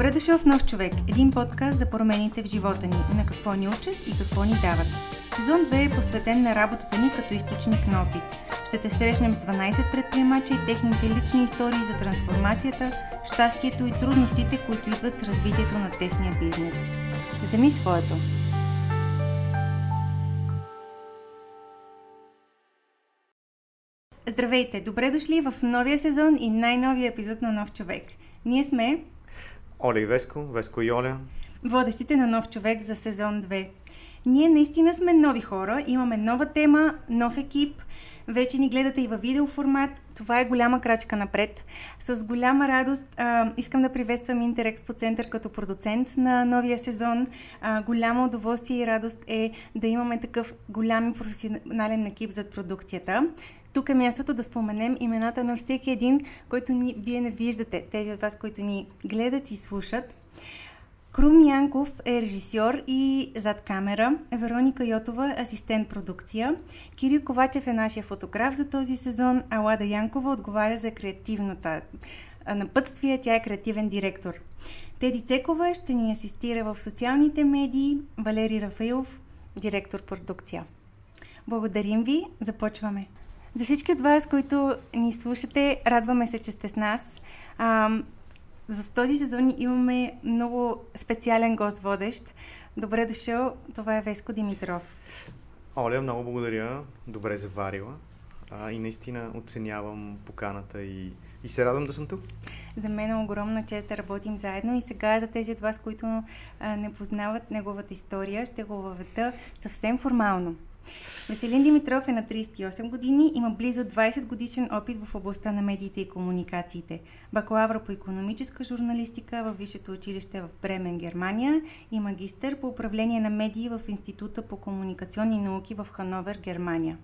Добре дошъл в Нов човек, един подкаст за промените в живота ни, на какво ни учат и какво ни дават. Сезон 2 е посветен на работата ни като източник на опит. Ще те срещнем с 12 предприемачи и техните лични истории за трансформацията, щастието и трудностите, които идват с развитието на техния бизнес. Вземи своето! Здравейте! Добре дошли в новия сезон и най-новия епизод на Нов човек. Ние сме Оля и Веско, Веско и Оля. водещите на Нов човек за сезон 2. Ние наистина сме нови хора, имаме нова тема, нов екип, вече ни гледате и във видеоформат. Това е голяма крачка напред. С голяма радост а, искам да приветствам Интерекспо Център като продуцент на новия сезон. А, голямо удоволствие и радост е да имаме такъв голям и професионален екип зад продукцията. Тук е мястото да споменем имената на всеки един, който ни, вие не виждате, тези от вас, които ни гледат и слушат. Крум Янков е режисьор и зад камера, Вероника Йотова – асистент продукция, Кирил Ковачев е нашия фотограф за този сезон, а Лада Янкова отговаря за креативната напътствие, тя е креативен директор. Теди Цекова ще ни асистира в социалните медии, Валери Рафаилов – директор продукция. Благодарим ви, започваме. За всички от вас, които ни слушате, радваме се, че сте с нас. А, в този сезон имаме много специален гост водещ. Добре дошъл, това е Веско Димитров. Оля, много благодаря. Добре заварила. А, и наистина оценявам поканата и, и се радвам да съм тук. За мен е огромна чест да работим заедно и сега за тези от вас, които а, не познават неговата история, ще го въведа съвсем формално. Веселин Димитров е на 38 години, има близо 20 годишен опит в областта на медиите и комуникациите. Бакалавър по економическа журналистика в Висшето училище в Бремен, Германия и магистър по управление на медии в Института по комуникационни науки в Хановер, Германия.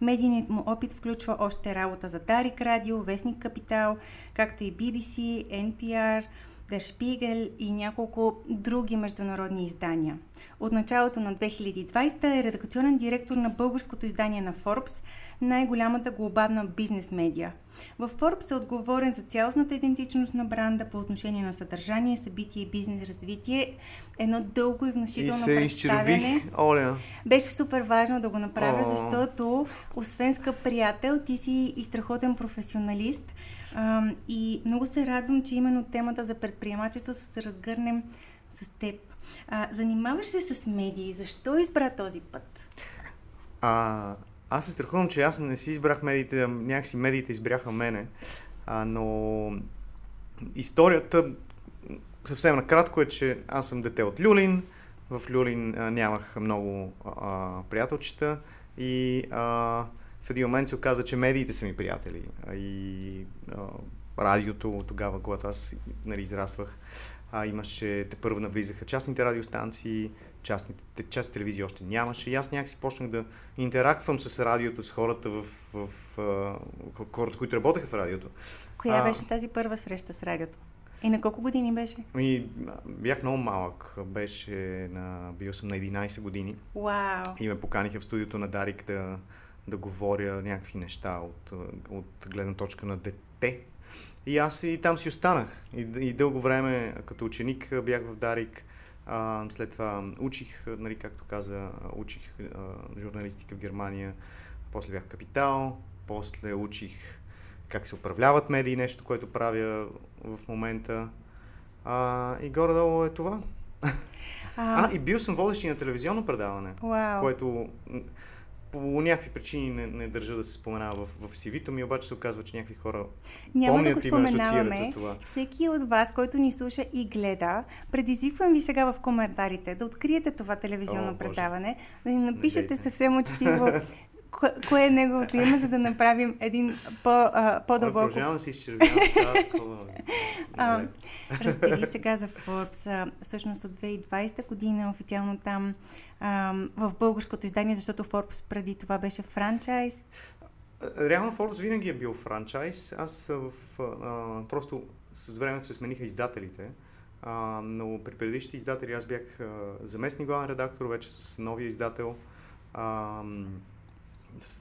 Медийният му опит включва още работа за Дарик Радио, Вестник Капитал, както и BBC, NPR, Der Spiegel и няколко други международни издания. От началото на 2020 е редакционен директор на българското издание на Forbes, най-голямата глобална бизнес медия. В Forbes е отговорен за цялостната идентичност на бранда по отношение на съдържание, събитие и бизнес развитие. Едно дълго и внушително и се представяне. изчервих, Оля. Беше супер важно да го направя, О. защото освен скъп приятел, ти си и страхотен професионалист. И много се радвам, че именно темата за предприемачеството се разгърнем с теб. А, занимаваш се с медии. Защо избра този път? А, аз се страхувам, че аз не си избрах медиите, някакси медиите избраха мене. А, но историята съвсем накратко е, че аз съм дете от Люлин. В Люлин а, нямах много а, приятелчета и а, в един момент се оказа, че медиите са ми приятели. И а, радиото тогава, когато аз нали, израствах, а, имаше, те първо навлизаха частните радиостанции, частните, част телевизии още нямаше и аз някакси почнах да интерактвам с радиото, с хората, в, в, в хората, които работеха в радиото. Коя А. беше тази първа среща с радиото? И на колко години беше? И бях много малък, беше на, бил съм на 11 години Вау! и ме поканиха в студиото на Дарик да, да говоря някакви неща от, от гледна точка на дете. И аз и там си останах. И, и дълго време като ученик бях в Дарик. А, след това учих, нали, както каза, учих а, журналистика в Германия. После бях Капитал. После учих как се управляват медии, нещо, което правя в момента. А, и горе-долу е това. А, и бил съм водещ и на телевизионно предаване, Вау! което по някакви причини не, не държа да се споменава в, в CV-то ми, обаче се оказва, че някакви хора Няма да помнят го и ме асоциират с това. Всеки от вас, който ни слуша и гледа, предизвиквам ви сега в коментарите да откриете това телевизионно О, Боже. предаване, да ни напишете съвсем учтиво кое, кое е неговото име, за да направим един по, а, по-дълбоко Продължавам да се изчервявам. разкажи сега за Forbes. Всъщност от 2020 година официално там а, в българското издание, защото Forbes преди това беше франчайз. Реално Forbes винаги е бил франчайз. Аз в, а, просто с времето се смениха издателите. А, но при предишните издатели аз бях а, заместник главен редактор, вече с новия издател. А,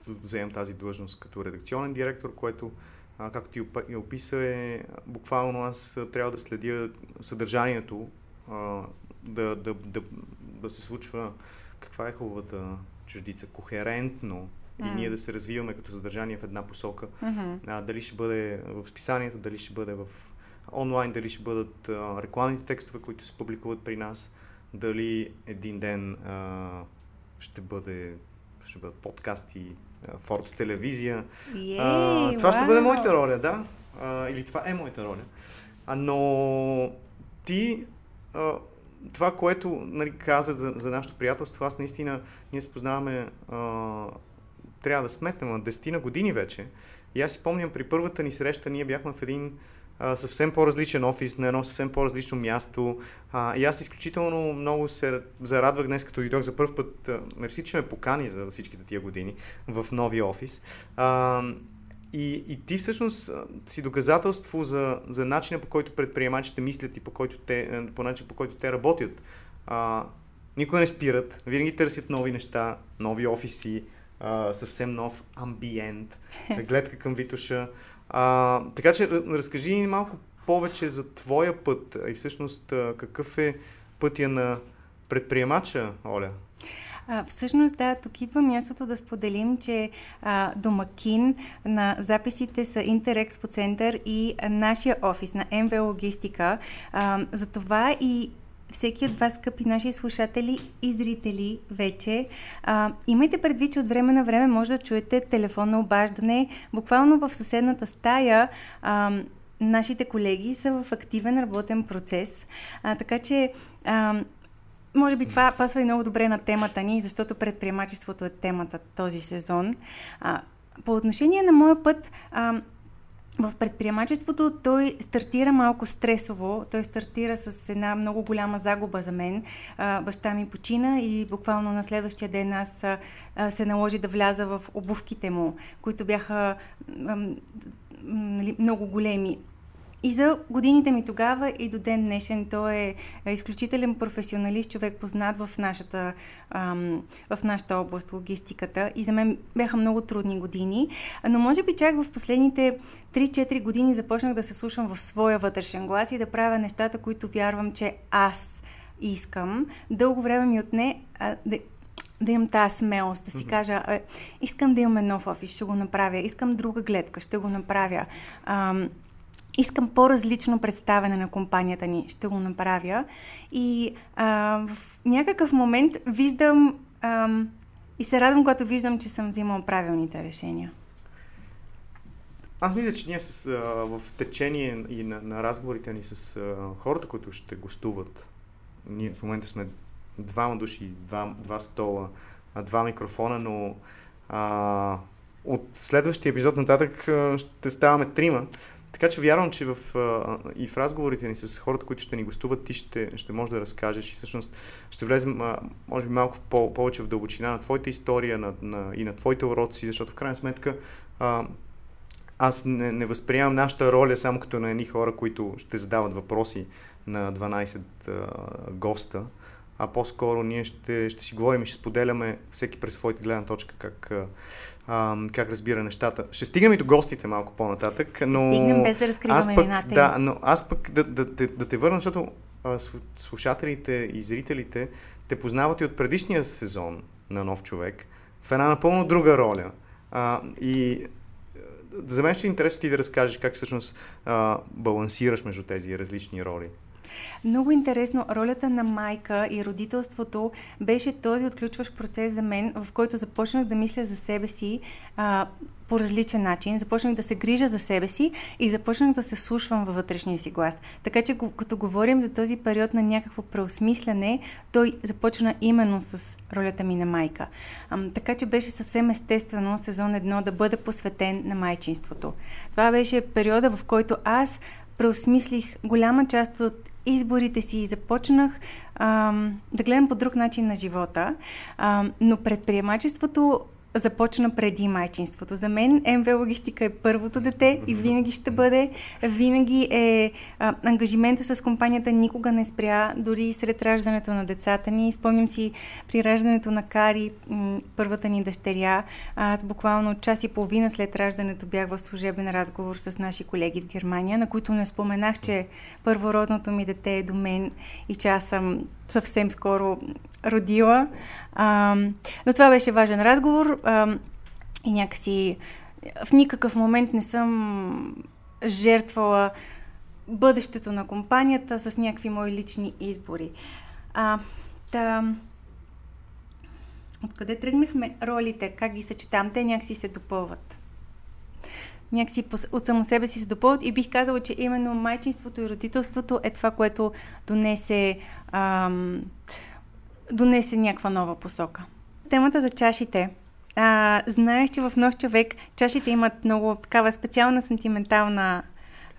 вземам тази длъжност като редакционен директор, което а, както ти описа, е буквално аз трябва да следя съдържанието, а, да, да, да, да се случва каква е хубавата чуждица, кохерентно mm. и ние да се развиваме като съдържание в една посока. Mm-hmm. А, дали ще бъде в списанието, дали ще бъде в онлайн, дали ще бъдат а, рекламните текстове, които се публикуват при нас, дали един ден а, ще бъде ще бъдат подкасти, Forbes телевизия. Yeah, а, това wow. ще бъде моята роля, да. А, или това е моята роля. А, но ти, а, това, което нали, каза за, за нашето приятелство, аз наистина, ние се познаваме, а, трябва да сметнем, на 10 на години вече. И аз си помням, при първата ни среща, ние бяхме в един а, съвсем по-различен офис, на едно съвсем по-различно място. А, и аз изключително много се зарадвах днес, като дойдох за първ път. Мерси, че ме покани за всичките тия години в новия офис. А, и, и ти всъщност си доказателство за, за начина по който предприемачите мислят и по, който те, по начин по който те работят. А, никога не спират, винаги търсят нови неща, нови офиси, а, съвсем нов амбиент, гледка към Витуша. А, така че разкажи ни малко повече за твоя път и всъщност какъв е пътя на предприемача, Оля? А, всъщност, да, тук идва мястото да споделим, че а, домакин на записите са Интерекспо център и нашия офис на МВ Логистика. А, затова и всеки от вас, скъпи наши слушатели и зрители, вече а, имайте предвид, че от време на време може да чуете телефонно обаждане. Буквално в съседната стая а, нашите колеги са в активен работен процес. А, така че а, може би това пасва и много добре на темата ни, защото предприемачеството е темата този сезон. А, по отношение на моя път, а, в предприемачеството той стартира малко стресово. Той стартира с една много голяма загуба за мен. Баща ми почина и буквално на следващия ден аз се наложи да вляза в обувките му, които бяха а, много големи. И за годините ми тогава и до ден днешен той е, е изключителен професионалист, човек познат в нашата, ам, в нашата област, логистиката. И за мен бяха много трудни години. Но може би чак в последните 3-4 години започнах да се слушам в своя вътрешен глас и да правя нещата, които вярвам, че аз искам. Дълго време ми отне а, да, да имам тази смелост, да си mm-hmm. кажа, е, искам да имам нов офис, ще го направя, искам друга гледка, ще го направя. Ам, искам по-различно представяне на компанията ни, ще го направя. И а, в някакъв момент виждам а, и се радвам, когато виждам, че съм взимала правилните решения. Аз мисля, че ние с, а, в течение и на, на разговорите ни с а, хората, които ще гостуват, ние в момента сме двама души, два, два стола, два микрофона, но а, от следващия епизод нататък ще ставаме трима. Така че вярвам, че в, а, и в разговорите ни с хората, които ще ни гостуват, ти ще, ще можеш да разкажеш и всъщност ще влезем, а, може би, малко по- повече в дълбочина на твоята история на, на, и на твоите уроци, защото в крайна сметка а, аз не, не възприемам нашата роля само като на едни хора, които ще задават въпроси на 12 а, госта, а по-скоро ние ще, ще си говорим и ще споделяме всеки през своите гледна точка как, а, как разбира нещата. Ще стигаме и до гостите малко по-нататък, но... Стигнем без да разкриваме аз пък, имената Да, но аз пък да, да, да, да те върна, защото а, слушателите и зрителите те познават и от предишния сезон на Нов човек в една напълно друга роля. А, и за мен ще е интересно ти да разкажеш как всъщност а, балансираш между тези различни роли. Много интересно. Ролята на майка и родителството беше този отключващ процес за мен, в който започнах да мисля за себе си а, по различен начин. Започнах да се грижа за себе си и започнах да се слушвам във вътрешния си глас. Така че, като говорим за този период на някакво преосмисляне, той започна именно с ролята ми на майка. А, така че беше съвсем естествено сезон едно да бъде посветен на майчинството. Това беше периода, в който аз преосмислих голяма част от изборите си и започнах а, да гледам по друг начин на живота. А, но предприемачеството започна преди майчинството. За мен МВ Логистика е първото дете и винаги ще бъде. Винаги е а, ангажимента с компанията никога не спря, дори сред раждането на децата ни. Спомням си при раждането на Кари, първата ни дъщеря, аз буквално час и половина след раждането бях в служебен разговор с наши колеги в Германия, на които не споменах, че първородното ми дете е до мен и че аз съм съвсем скоро родила. А, но това беше важен разговор а, и някакси в никакъв момент не съм жертвала бъдещето на компанията с някакви мои лични избори. А, та, откъде тръгнахме ролите, как ги съчетам, те някакси се допълват. Някакси от само себе си се допълват и бих казала, че именно майчинството и родителството е това, което донесе ам, донесе някаква нова посока. Темата за чашите. А, знаеш, че в Нов човек чашите имат много такава специална сантиментална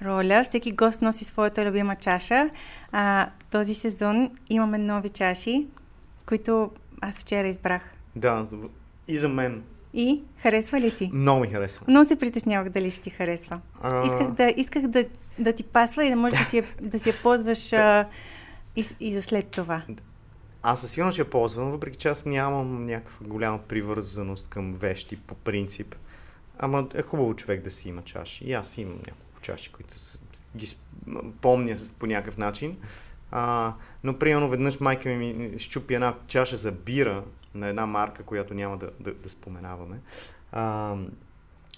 роля. Всеки гост носи своята любима чаша. А, този сезон имаме нови чаши, които аз вчера избрах. Да, и за мен. И харесва ли ти? Много ми харесва. Много се притеснявах дали ще ти харесва. А... Исках, да, исках да, да ти пасва и да можеш да си я, да си я ползваш а, и, и за след това. Аз със сигурност ще я ползвам, въпреки че аз нямам някаква голяма привързаност към вещи по принцип. Ама е хубаво човек да си има чаши. И аз имам няколко чаши, които ги помня по някакъв начин. А, но примерно веднъж майка ми щупи една чаша за бира на една марка, която няма да, да, да споменаваме. А,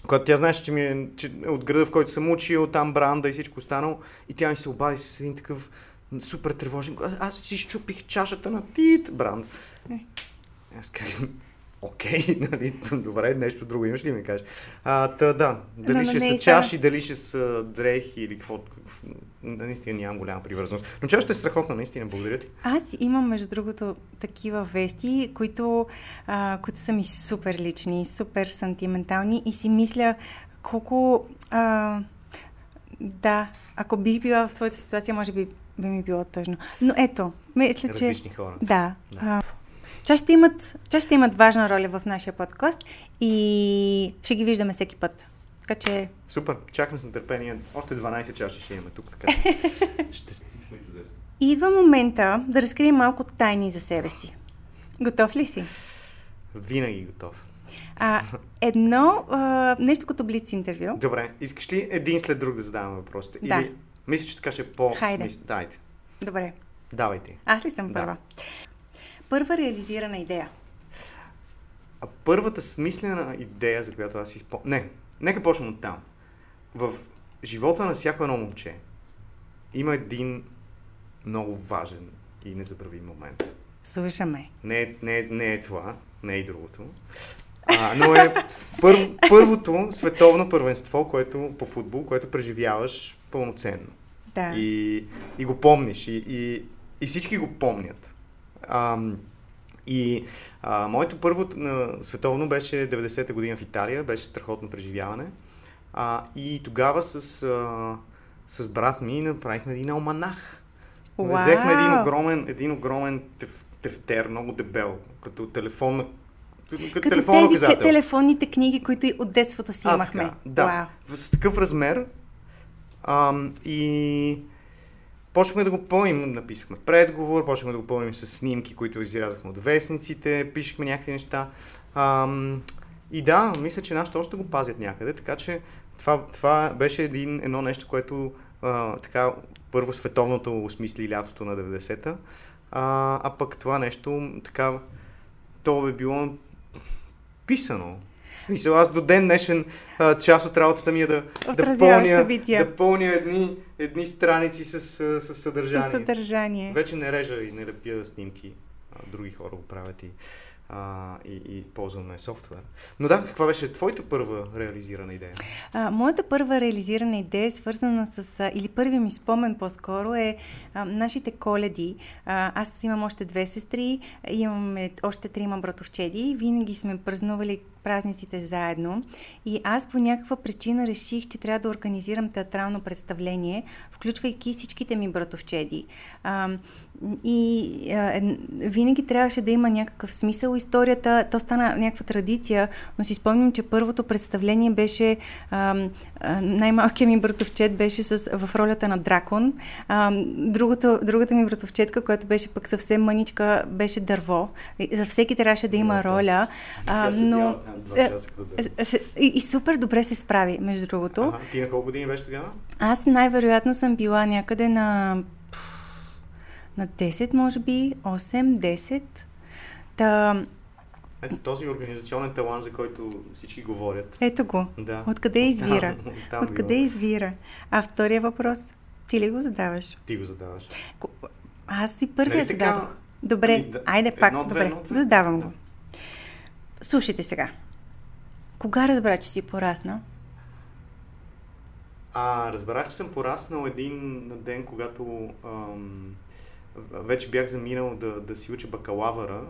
когато тя знаеше, че, ми е, че е от града, в който съм учил, там бранда и всичко останало, и тя ми се обади с един такъв супер тревожен. Аз си щупих чашата на Тит бранд. Е. Аз казвам, окей, нали, добре, нещо друго имаш ли ми кажеш? А, та, да, дали но, ще са чаши, дали ще са дрехи или какво, наистина нямам голяма привързаност. Но чашата е страхотна, наистина, благодаря ти. Аз имам, между другото, такива вести, които, а, които са ми супер лични, супер сантиментални и си мисля колко... А, да, ако бих била в твоята ситуация, може би би ми било тъжно. Но ето, мисля, че... Различни хора. Да. да. А, чашите имат, чашите имат важна роля в нашия подкаст и ще ги виждаме всеки път. Така че... Супер, чакам с нетърпение. Още 12 чаши ще имаме тук, така ще И идва момента да разкрием малко тайни за себе си. Готов ли си? Винаги готов. А, едно, а, нещо като блиц интервю. Добре, искаш ли един след друг да задаваме въпросите? Да. Или мисля, че така ще е по Хайде. Дайте. Добре. Давайте. Аз ли съм първа? Да. Първа реализирана идея. А първата смислена идея, за която аз си спомням... Не, нека почнем от там. В живота на всяко едно момче има един много важен и незабравим момент. Слушаме. Не, не, не е това, не е и другото. А, но е пър, първото световно първенство, което по футбол, което преживяваш пълноценно. Да. И, и го помниш. И, и, и всички го помнят. А, и а, моето първо на световно беше 90-та година в Италия, беше страхотно преживяване. А, и тогава с, а, с брат ми направихме един алманах. Wow. Взехме един огромен, един огромен теф, тефтер, много дебел, като телефонна като, като тези указател. телефонните книги, които от детството си а, имахме. Така, да. Wow. С такъв размер. Ам, и почнахме да го пълним. Написахме предговор, почнахме да го пълним с снимки, които изрязахме от вестниците, пишехме някакви неща. Ам, и да, мисля, че нашите още го пазят някъде, така че това, това беше един, едно нещо, което а, така първо световното осмисли лятото на 90-та, а, а пък това нещо така то би било писано. В смисъл, аз до ден днешен а, част от работата ми е да, да пълня, да пълня едни, едни страници с, с съдържание. С съдържание. Вече не режа и не лепя снимки. А, други хора го правят и, а, и, и ползваме софтуер. Но да, каква беше твоята първа реализирана идея? А, моята първа реализирана идея е свързана с, а, или първият ми спомен по-скоро е а, нашите коледи. А, аз имам още две сестри, имаме още трима братовчеди. Винаги сме празнували празниците заедно и аз по някаква причина реших, че трябва да организирам театрално представление, включвайки всичките ми братовчеди. А, и а, винаги трябваше да има някакъв смисъл историята. То стана някаква традиция, но си спомням, че първото представление беше а, най-малкият ми братовчет беше с, в ролята на дракон. А, другото, другата ми братовчетка, която беше пък съвсем мъничка, беше дърво. За всеки трябваше да има роля. А, но, и, и супер добре се справи, между другото. Ага, ти на колко години беше тогава? Аз най-вероятно съм била някъде на на 10, може би, 8-10. Та... Ето този организационен талант, за който всички говорят. Ето го. Да. Откъде извира? Там, там Откъде било. извира? А втория въпрос, ти ли го задаваш? Ти го задаваш. Аз си първия нали зададох. Добре, ами, да, айде пак. Едно, Добре, едно, две. задавам да. го. Слушайте сега. Кога разбра, че си порасна? А, разбрах, че съм пораснал един ден, когато ам, вече бях заминал да, да си уча бакалавъра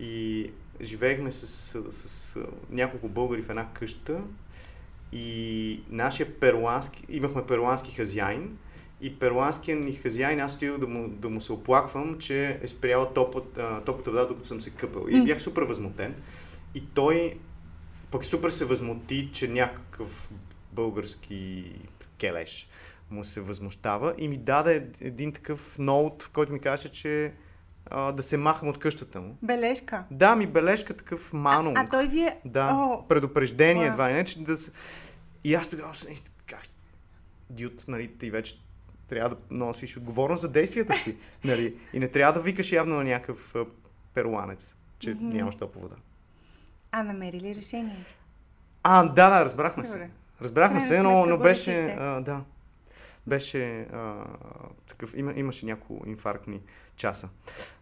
и живеехме с, с, с няколко българи в една къща и нашия перуански, имахме перуански хазяин и перуанският ни хазяин, аз стоил да му, да му се оплаквам, че е спрял топлата, топлата вода, докато съм се къпал. И бях супер възмутен. И той пък супер се възмути, че някакъв български келеш му се възмущава и ми даде един такъв ноут, в който ми каже, че а, да се махам от къщата му. Бележка? Да, ми бележка такъв манунг. А, а той ви е... Да, О, предупреждение едва не, че да. И аз тогава се как... Дют, нали, ти вече трябва да носиш отговорност за действията си, нали, и не трябва да викаш явно на някакъв перуанец, че mm-hmm. нямаш топла вода. А намери ли решение? А, да, да, разбрахме Добре. се. Разбрахме се, но, но беше... А, да беше а, такъв, има, имаше няколко инфарктни часа.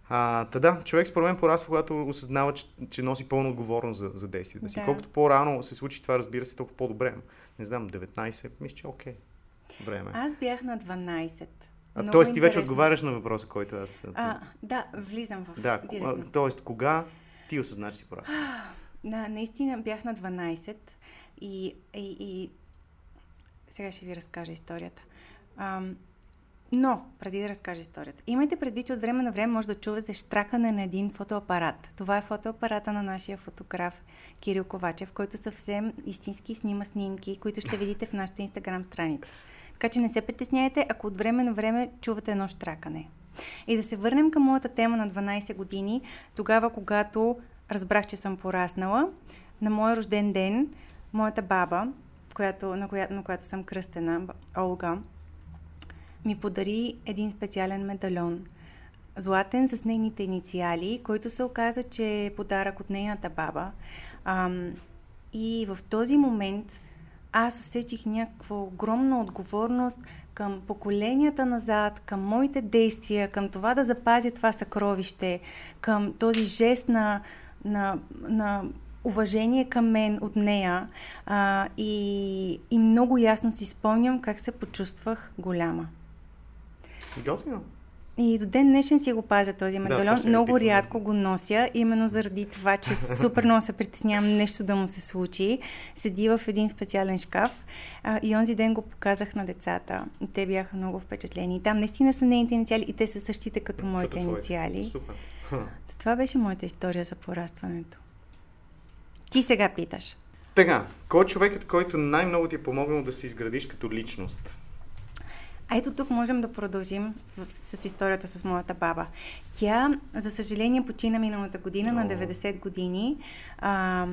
А, та да, човек според мен порасва, когато осъзнава, че, че носи пълна отговорност за, за действията си. Да. Колкото по-рано се случи това, разбира се, толкова по-добре. Не знам, 19, мисля, че е окей. Време. Аз бях на 12. А, тоест ти вече отговаряш на въпроса, който аз... А, да, влизам в... Да, тоест кога ти осъзна, че си порасна? Да, наистина бях на 12 и, и, и сега ще ви разкажа историята. Ам, но, преди да разкажа историята, имайте предвид, че от време на време може да чувате штракане на един фотоапарат. Това е фотоапарата на нашия фотограф Кирил Ковачев, който съвсем истински снима снимки, които ще видите в нашата инстаграм страница. Така че не се притесняйте, ако от време на време чувате едно штракане. И да се върнем към моята тема на 12 години, тогава когато разбрах, че съм пораснала, на моя рожден ден, моята баба, която, на, която, на която съм кръстена, Олга, ми подари един специален медальон. Златен с нейните инициали, който се оказа, че е подарък от нейната баба. Ам, и в този момент аз усетих някаква огромна отговорност към поколенията назад, към моите действия, към това да запазя това съкровище, към този жест на, на, на уважение към мен от нея а, и, и много ясно си спомням как се почувствах голяма. Готино. И до ден днешен си го пазя този медальон. Да, много рядко го нося, именно заради това, че супер много се притеснявам нещо да му се случи. Седи в един специален шкаф а, и онзи ден го показах на децата. Те бяха много впечатлени. И там наистина са нейните инициали и те са същите като моите като инициали. Супер. Това беше моята история за порастването. Ти сега питаш. Така, кой е човекът, който най-много ти е помогнал да се изградиш като личност? А ето тук можем да продължим с историята с моята баба. Тя, за съжаление, почина миналата година на 90 години. А,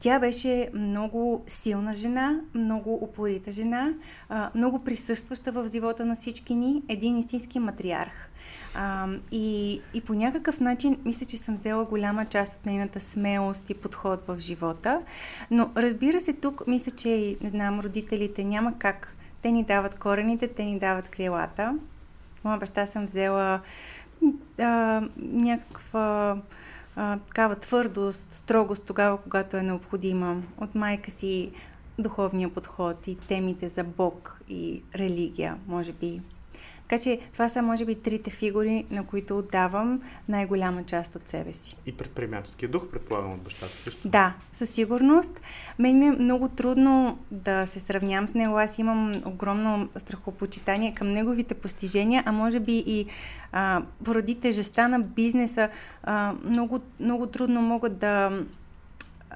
тя беше много силна жена, много упорита жена, много присъстваща в живота на всички ни, един истински матриарх. И, и по някакъв начин мисля, че съм взела голяма част от нейната смелост и подход в живота. Но разбира се, тук мисля, че не знам, родителите няма как те ни дават корените, те ни дават крилата. Моя баща съм взела а, някаква такава твърдост, строгост тогава, когато е необходима. От майка си духовния подход и темите за Бог и религия, може би. Така че това са, може би, трите фигури, на които отдавам най-голяма част от себе си. И предприемаческия дух, предполагам, от бащата също. Да, със сигурност. Мен ми е много трудно да се сравнявам с него. Аз имам огромно страхопочитание към неговите постижения, а може би и а, поради тежестта на бизнеса, а, много, много трудно могат да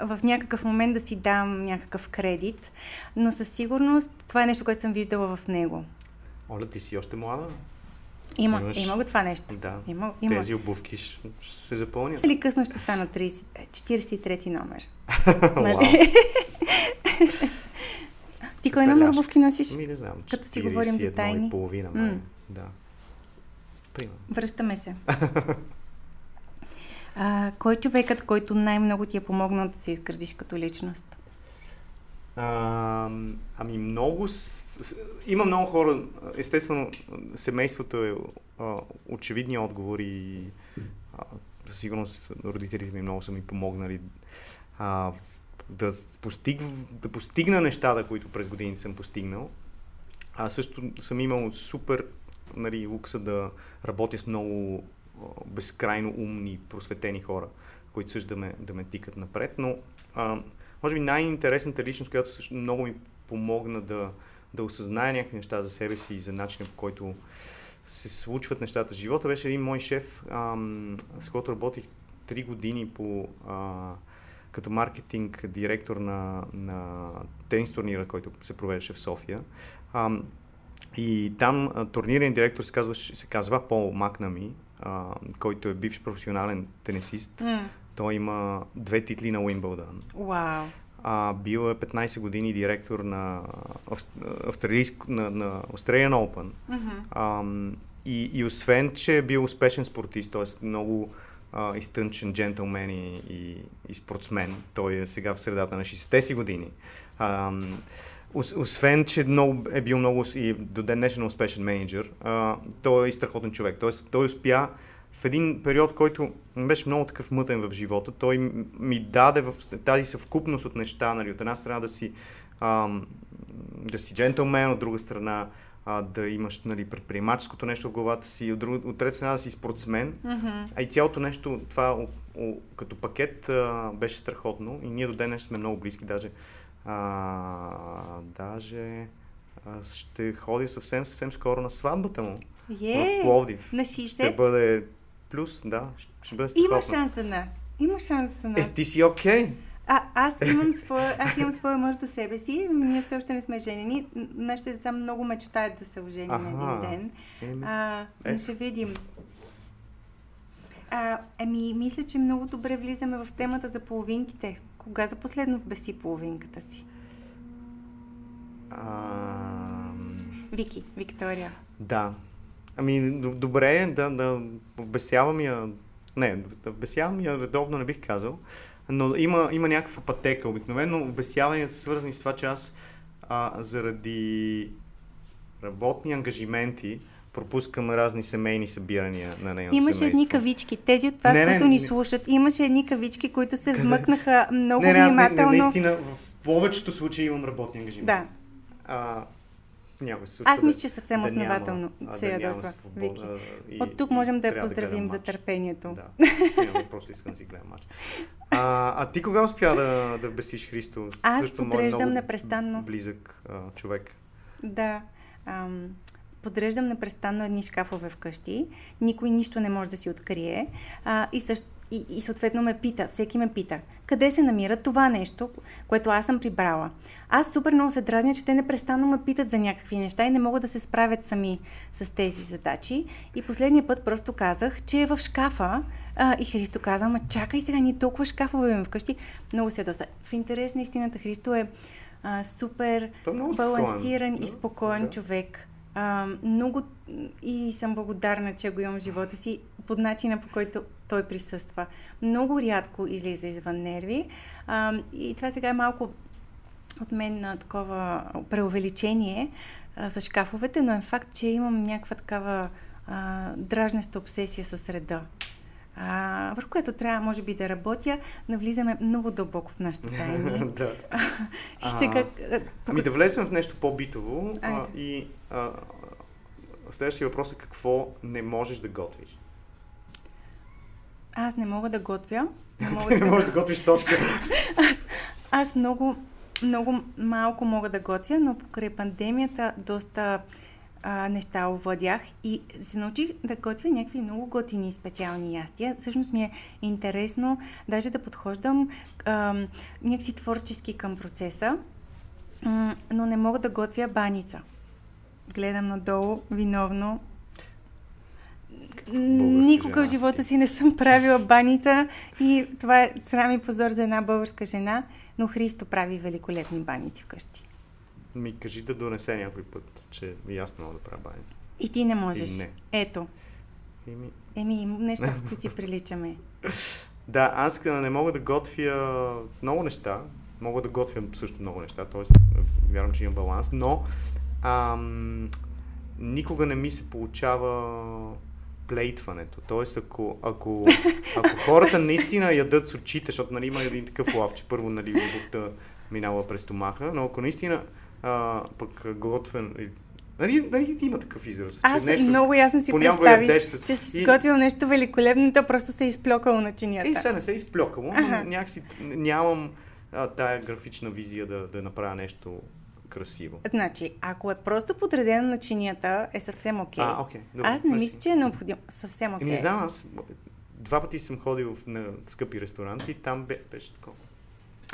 в някакъв момент да си дам някакъв кредит, но със сигурност това е нещо, което съм виждала в него. Оля, ти си още млада. Има, Имаш... има го това нещо. Да. Има, има. Тези обувки ще, ще се запълнят. Или късно ще стана 30, 43 номер. нали? Ти кой номер обувки носиш? Ми не знам. Като си говорим за тайни. И половина, mm. да. Примерно. Връщаме се. А, кой е човекът, който най-много ти е помогнал да се изградиш като личност? А, ами много... Има много хора. Естествено, семейството е а, очевидни отговори. А, със сигурност родителите ми много са ми помогнали а, да, постиг, да постигна нещата, които през годините съм постигнал. А също съм имал супер нали, лукса да работя с много безкрайно умни, просветени хора, които също да ме, да ме тикат напред. Но а, може би най-интересната личност, която също много ми помогна да, да осъзная някакви неща за себе си и за начина по който се случват нещата в живота, беше един мой шеф, ам, с който работих 3 години по, а, като маркетинг директор на, на тенис турнира, който се провеждаше в София. Ам, и там турнирен директор се, казва, се казва Пол Макнами, а, който е бивш професионален тенисист. Mm. Той има две титли на Уимбълдън. Wow. А, бил е 15 години директор на, австралийско, на, на Australian Open. Mm-hmm. А, и, и освен, че е бил успешен спортист, т.е. много а, изтънчен джентълмен и, и, и спортсмен, той е сега в средата на 60-те си години. А, освен, че много, е бил много и до ден днешен успешен менеджер, а, той е и страхотен човек. Тоест, той успя в един период, който беше много такъв мътен в живота, той ми даде в тази съвкупност от неща, нали, от една страна да си, а, да си джентълмен, от друга страна а, да имаш нали, предприемаческото нещо в главата си, от, друга, от трета страна да си спортсмен. Mm-hmm. А и цялото нещо, това о, о, като пакет а, беше страхотно и ние до ден сме много близки, даже а, даже а, ще ходи съвсем, съвсем скоро на сватбата му. Yeah, в Пловдив. На 60? Ще бъде плюс, да. Ще бъде страхотно. Има шанс за нас. Има шанс за нас. Е, ти си окей. Okay. А, аз имам своя, аз имам своя мъж до себе си, ние все още не сме женени. Нашите деца много мечтаят да се ожени на един ден. Еми, а, но е. ще видим. А, ами, мисля, че много добре влизаме в темата за половинките. Кога за последно вбеси половинката си? А... Вики, Виктория. Да. Ами, добре, да, да вбесявам я. Не, да вбесявам я редовно не бих казал, но има, има някаква пътека. Обикновено обесяванията са свързани с това, че аз а, заради работни ангажименти пропускам разни семейни събирания на нейното Имаше семейство. едни кавички. Тези от вас, не, които не, ни слушат, имаше едни кавички, които се Къде? вмъкнаха много не, не, внимателно. Не, не, наистина, в повечето случаи имам работни ангажименти. Да. А, някой се случва Аз мисля, че съвсем да основателно няма, се ядосва. Вики. От тук можем да я поздравим да за търпението. Да, няма, просто искам да си гледам матч. А, а ти кога успя да, да вбесиш Христо? Аз Също подреждам непрестанно. Близък а, човек. Да. Ам, подреждам непрестанно едни шкафове вкъщи, никой нищо не може да си открие а, и, също, и, и съответно ме пита, всеки ме пита, къде се намира това нещо, което аз съм прибрала. Аз супер много се дразня, че те непрестанно ме питат за някакви неща и не могат да се справят сами с тези задачи. И последния път просто казах, че е в шкафа а, и Христо каза, ма чакай сега, ни толкова шкафове имам вкъщи. Много се доста. В интерес на истината Христо е а, супер е балансиран и спокоен да. човек а, много и съм благодарна, че го имам в живота си под начина по който той присъства. Много рядко излиза извън нерви а, и това сега е малко от мен на такова преувеличение а, с шкафовете, но е факт, че имам някаква такава а, дражнеща обсесия с реда. А, върху което трябва, може би, да работя. Навлизаме много дълбоко в нашата тайни. да. и сега... Ами да влезем в нещо по-битово а, и а, следващия въпрос е какво не можеш да готвиш? Аз не мога да готвя. Не, мога да... не можеш да готвиш точка. аз, аз много, много малко мога да готвя, но покрай пандемията доста а, неща овладях и се научих да готвя някакви много готини специални ястия. Всъщност ми е интересно даже да подхождам а, някакси творчески към процеса, но не мога да готвя баница. Гледам надолу, виновно. Никога в живота си не съм правила баница и това е срам и позор за една българска жена, но Христо прави великолепни баници вкъщи ми кажи да донесе някой път, че и аз не мога да правя баница. И ти не можеш. не. Ето. Еми... Еми, неща, които си приличаме. Да, аз не мога да готвя много неща. Мога да готвя също много неща, т.е. вярвам, че имам баланс, но ам, никога не ми се получава плейтването. Тоест, ако, ако, ако хората наистина ядат с очите, защото нали, има един такъв лав, че първо нали, любовта минава през стомаха, но ако наистина а, пък готвен. Нали, нали има такъв израз? Аз нещо, много ясно си представих, с... че си и... готвил нещо великолепно, то просто се е изплюкало на чинията. И сега не се е изплюкало, ага. но някакси нямам а, тая графична визия да, да направя нещо красиво. Значи, ако е просто подредено на чинията, е съвсем окей. Okay. А. Okay. Аз не мисля, че е необходимо. Съвсем окей. Okay. Не знам, аз два пъти съм ходил в на скъпи ресторанти и там беше такова.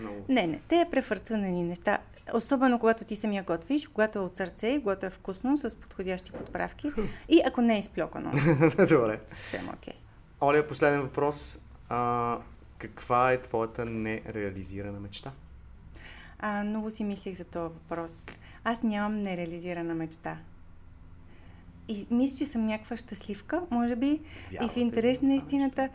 Много. Не, не, те е префърцвани неща. Особено когато ти самия готвиш, когато е от сърце, когато е вкусно, с подходящи подправки и ако не е изплюкано. Добре. Съвсем окей. Okay. Оля, последен въпрос. А, каква е твоята нереализирана мечта? А, много си мислих за този въпрос. Аз нямам нереализирана мечта. И мисля, че съм някаква щастливка, може би. Вярвате и в интерес на истината,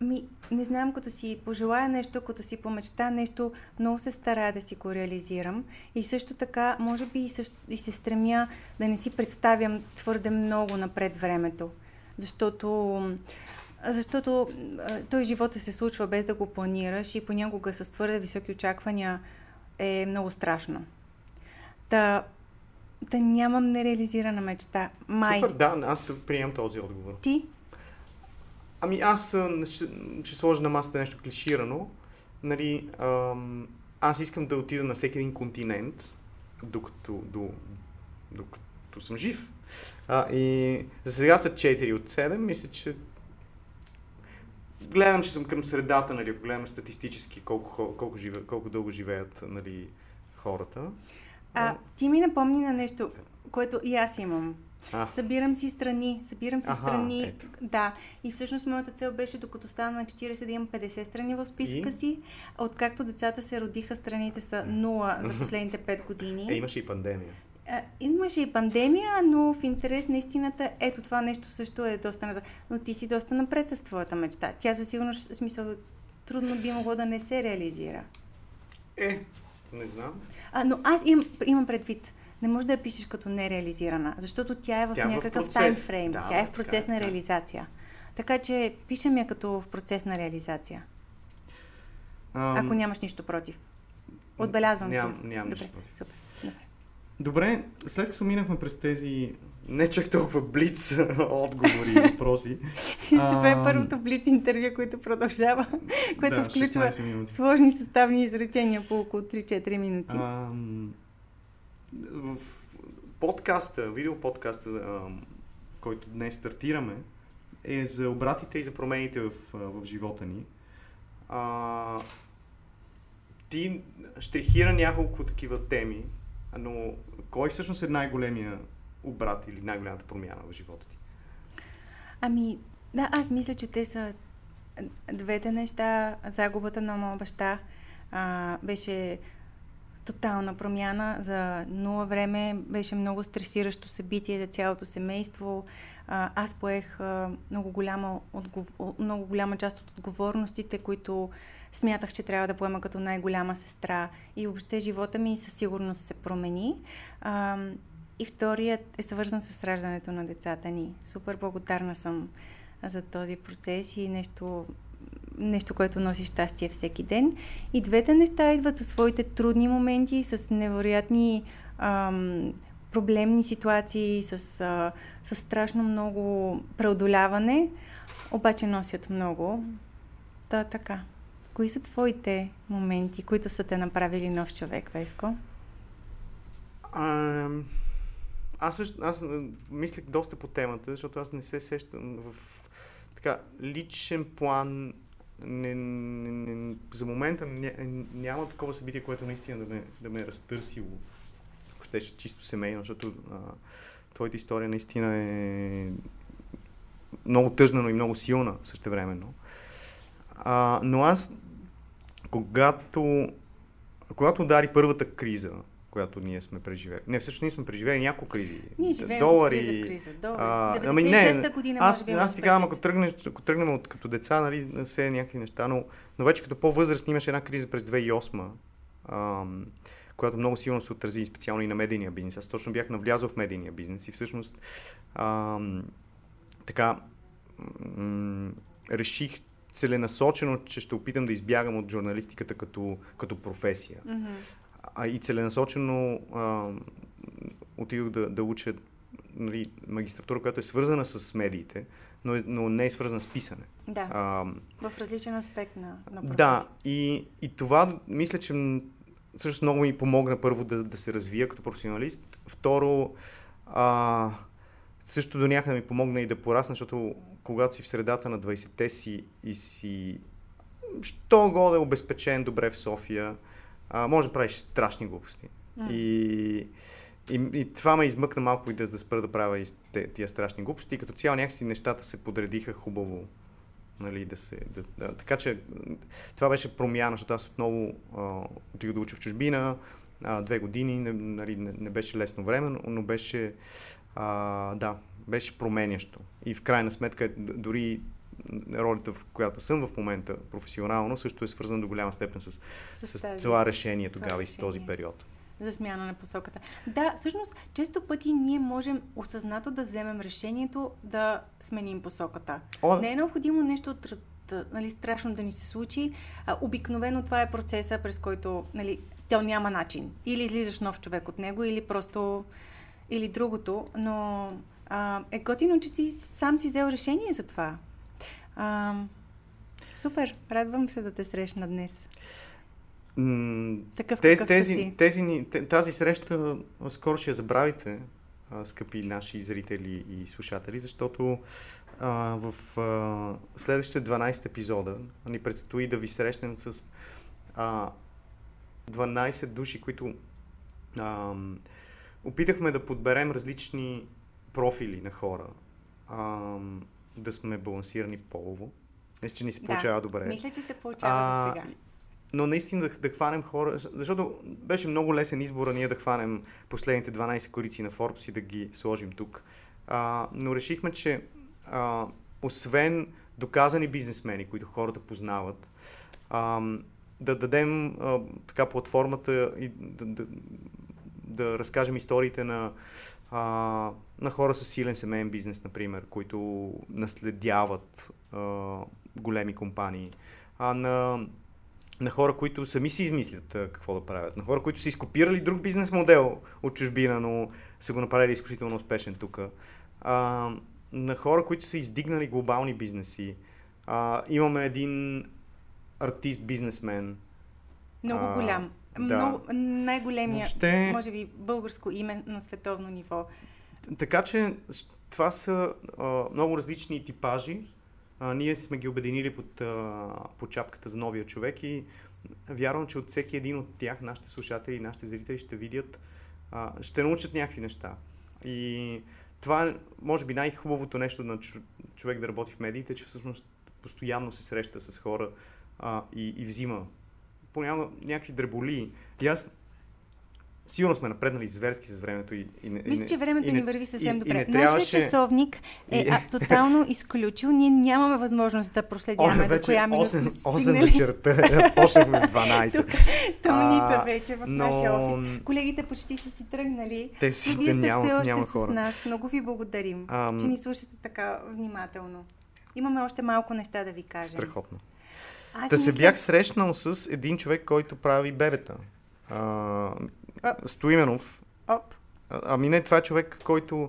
ми, не знам, като си пожелая нещо, като си помечта нещо, много се старая да си го реализирам. И също така, може би и, също, и се стремя да не си представям твърде много напред времето. Защото, защото той живота се случва без да го планираш и понякога с твърде високи очаквания е много страшно. Та, да нямам нереализирана мечта. Май. Супер, да, аз приемам този отговор. Ти? Ами аз ще, ще сложа на масата нещо клиширано. Нали, ам, аз искам да отида на всеки един континент, докато, до, докато съм жив. А, и за сега са 4 от 7. Мисля, че гледам, че съм към средата, нали, ако гледаме статистически колко, колко, живе, колко дълго живеят нали, хората. А, ти ми напомни на нещо, което и аз имам. А. Събирам си страни, събирам си Аха, страни. Ето. Да. И всъщност моята цел беше, докато стана на 40, да имам 50 страни в списъка и? си. Откакто децата се родиха, страните са 0 за последните 5 години. Е, имаше и пандемия. Имаше и пандемия, но в интерес на истината, ето това нещо също е доста назад. Но ти си доста напред с твоята мечта. Тя със сигурност, смисъл, трудно би могло да не се реализира. Е, не знам. А, но аз имам, имам предвид не може да я пишеш като нереализирана, защото тя е в тя е някакъв таймфрейм. Да, тя е в процес така, на реализация. Така че пишем я като в процес на реализация. Um, Ако нямаш нищо против. Отбелязвам ням, се. Нямам нищо против. Супер. Добре. Добре, след като минахме през тези не чак толкова блиц отговори и въпроси. че това е първото блиц интервю, което продължава, което да, включва сложни съставни изречения по около 3-4 минути. А, в подкаста, видеоподкаста, който днес стартираме, е за обратите и за промените в, в живота ни. А, ти штрихира няколко такива теми, но кой всъщност е най-големия обрат или най-голямата промяна в живота ти? Ами, да, аз мисля, че те са двете неща. Загубата на моя баща а, беше тотална промяна. За нула време беше много стресиращо събитие за цялото семейство. Аз поех много, голяма, отгов... много голяма част от отговорностите, които смятах, че трябва да поема като най-голяма сестра. И въобще живота ми със сигурност се промени. И вторият е свързан с раждането на децата ни. Супер благодарна съм за този процес и нещо нещо, което носи щастие всеки ден. И двете неща идват със своите трудни моменти, с невероятни ам, проблемни ситуации, с, а, с страшно много преодоляване, обаче носят много. Та така. Кои са твоите моменти, които са те направили нов човек, Веско? А, аз също, аз мислех доста по темата, защото аз не се сещам в така личен план не, не, не, за момента ня, няма такова събитие, което наистина да ме, да ме е разтърсило. Въобще чисто семейно, защото а, твоята история наистина е много тъжна, но и много силна същевременно. А, но аз, когато, когато удари първата криза, която ние сме преживели. Не, всъщност ние сме преживели няколко кризи. Ние живеем долари, криза, криза, долари. А, ами не, година, аз, може би, аз ти казвам, ако тръгнем, ако тръгнем от като деца, нали, се някакви неща, но, но вече като по-възраст имаше една криза през 2008, ам, която много силно се отрази специално и на медийния бизнес. Аз точно бях навлязъл в медийния бизнес и всъщност ам, така м- реших целенасочено, че ще опитам да избягам от журналистиката като, като професия. Mm-hmm а и целенасочено а, отидох да, да уча нали, магистратура, която е свързана с медиите, но, е, но не е свързана с писане. Да, а, в различен аспект на, на професия. Да, и, и това мисля, че всъщност много ми помогна първо да, да се развия като професионалист. Второ, а, също до някъде ми помогна и да порасна, защото когато си в средата на 20-те си и си що годе обезпечен добре в София, а, може да правиш страшни глупости. Mm. И, и, и това ме измъкна малко и да, да спра да правя и тия страшни глупости. И като цяло някакси нещата се подредиха хубаво. Нали, да се, да, да, така че това беше промяна, защото аз отново отидох да уча в чужбина, а, две години, не, нали, не, не беше лесно време, но, беше, а, да, беше променящо. И в крайна сметка, дори ролята, в която съм в момента професионално, също е свързана до голяма степен с, с, с тази, това решение тогава това и с този период. За смяна на посоката. Да, всъщност, често пъти ние можем осъзнато да вземем решението да сменим посоката. О, Не е необходимо нещо от нали, страшно да ни се случи. А, обикновено това е процеса, през който нали, то няма начин. Или излизаш нов човек от него, или просто или другото, но а, е готино, че си сам си взел решение за това. А, супер, радвам се да те срещна днес. Такъв те, тези, си. тези, тази среща скоро ще я забравите, скъпи наши зрители и слушатели, защото а, в а, следващите 12 епизода ни предстои да ви срещнем с а, 12 души, които а, опитахме да подберем различни профили на хора. А, да сме балансирани полово. Мисля, че ни се получава да, добре. Мисля, че се получава а, за сега. Но наистина да, да хванем хора, защото беше много лесен избор ние да хванем последните 12 корици на Forbes и да ги сложим тук. А, но решихме, че а, освен доказани бизнесмени, които хората познават, а, да дадем а, така платформата и да, да, да разкажем историите на а, на хора с силен семейен бизнес, например, които наследяват а, големи компании, а на, на хора, които сами си измислят а, какво да правят, на хора, които са изкопирали друг бизнес модел от чужбина, но са го направили изключително успешен тук, на хора, които са издигнали глобални бизнеси. А, имаме един артист, бизнесмен. Много голям. Да. Много, най-големия, Въобще... може би, българско име на световно ниво. Така че това са а, много различни типажи. А, ние сме ги обединили под, а, под чапката за новия човек и вярвам, че от всеки един от тях нашите слушатели и нашите зрители ще видят, а, ще научат някакви неща. И това е, може би, най-хубавото нещо на човек да работи в медиите, че всъщност постоянно се среща с хора а, и, и взима понякога някакви дреболи. И аз Сигурно сме напреднали зверски с времето. И, и, Мисля, че времето и, ни върви съвсем и, добре. И не трябваше... Нашия часовник е и... тотално изключил. Ние нямаме възможност да проследяваме до коя минута 8, 8 вечерта. Почнахме в 12. Тук, тъмница вече в но... нашия офис. Колегите почти са си тръгнали. Те си, вие сте няма, все още няма хора. с нас. Много ви благодарим, Ам... че ни слушате така внимателно. Имаме още малко неща да ви кажем. Страхотно. Аз да се мисля... бях срещнал с един човек, който прави бебета. А, Стоименов. Оп. Ами не, това е човек, който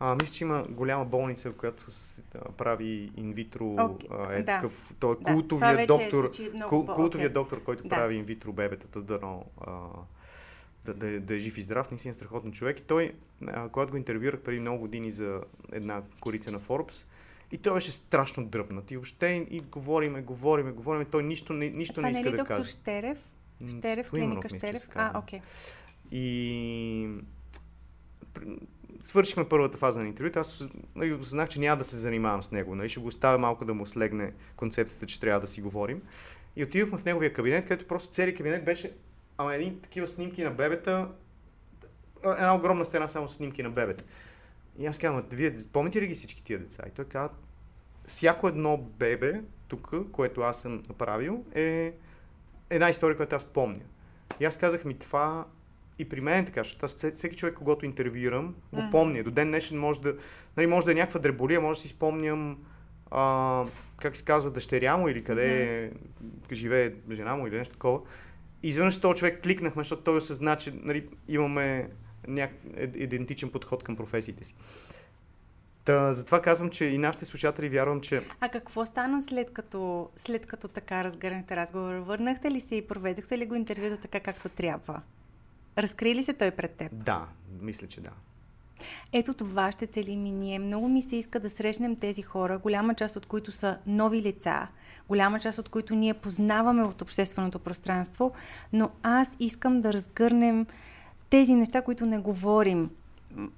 а, мисля, че има голяма болница, която с, а, прави инвитро. Okay. Е да. такъв. Той е култовия да, доктор. Кул, култовия okay. доктор, който да. прави инвитро бебетата, дано. А, да, да, да е жив и здрав, наистина е страхотен човек. И той, а, когато го интервюрах преди много години за една корица на Forbes, и той беше страшно дръпнат. И въобще и говориме, говориме, говориме. Той нищо, не, нищо не иска не да каже. Штерев? Штерев, клиника Штерев? А, окей. Okay. И свършихме първата фаза на интервюто, аз нали, осъзнах, че няма да се занимавам с него. Нали, ще го оставя малко да му слегне концепцията, че трябва да си говорим. И отидохме в неговия кабинет, където просто целият кабинет беше ама едни такива снимки на бебета, една огромна стена само с снимки на бебета. И аз казвам, вие помните ли ги всички тия деца? И той казва, всяко едно бебе тук, което аз съм направил, е една история, която аз помня. И аз казах ми, това и при мен е така, защото аз всеки човек, когато интервюирам, го mm. помня. До ден днешен може да, нали, може да е някаква дреболия, може да си спомням а, как се казва, дъщеря му или къде mm. живее жена му или нещо такова. И изведнъж този човек кликнахме, защото той осъзна, че нали, имаме няк... идентичен подход към професиите си. Та, затова казвам, че и нашите слушатели вярвам, че... А какво стана след като, след като така разгърнахте разговор? Върнахте ли се и проведахте ли го интервюто така както трябва? Разкри ли се той пред теб? Да, мисля, че да. Ето това ще целим и ние. Много ми се иска да срещнем тези хора, голяма част от които са нови лица, голяма част от които ние познаваме от общественото пространство, но аз искам да разгърнем тези неща, които не говорим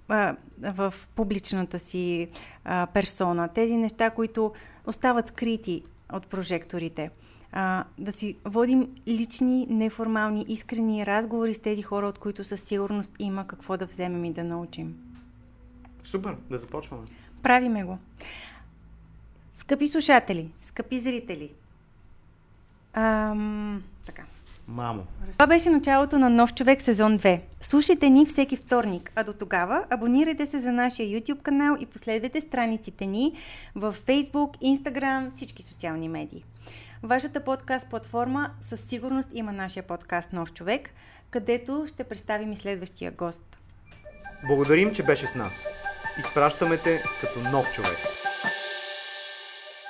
а, в публичната си а, персона, тези неща, които остават скрити от прожекторите а, да си водим лични, неформални, искрени разговори с тези хора, от които със сигурност има какво да вземем и да научим. Супер, да започваме. Правиме го. Скъпи слушатели, скъпи зрители. Ам, така. Мамо. Това беше началото на Нов човек сезон 2. Слушайте ни всеки вторник, а до тогава абонирайте се за нашия YouTube канал и последвайте страниците ни в Facebook, Instagram, всички социални медии. Вашата подкаст платформа със сигурност има нашия подкаст Нов човек, където ще представим и следващия гост. Благодарим, че беше с нас. Изпращаме те като нов човек.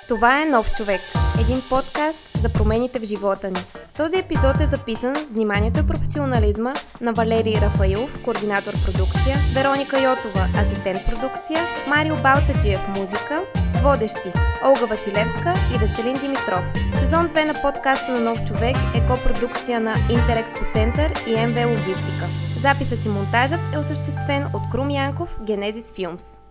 Това е Нов човек. Един подкаст за промените в живота ни. Този епизод е записан с вниманието и професионализма на Валерий Рафаилов, координатор продукция, Вероника Йотова, асистент продукция, Марио Балтаджиев, музика, водещи Олга Василевска и Веселин Димитров. Сезон 2 на подкаста на Нов човек е копродукция на Интерекспо Център и МВ Логистика. Записът и монтажът е осъществен от Крум Янков, Генезис Филмс.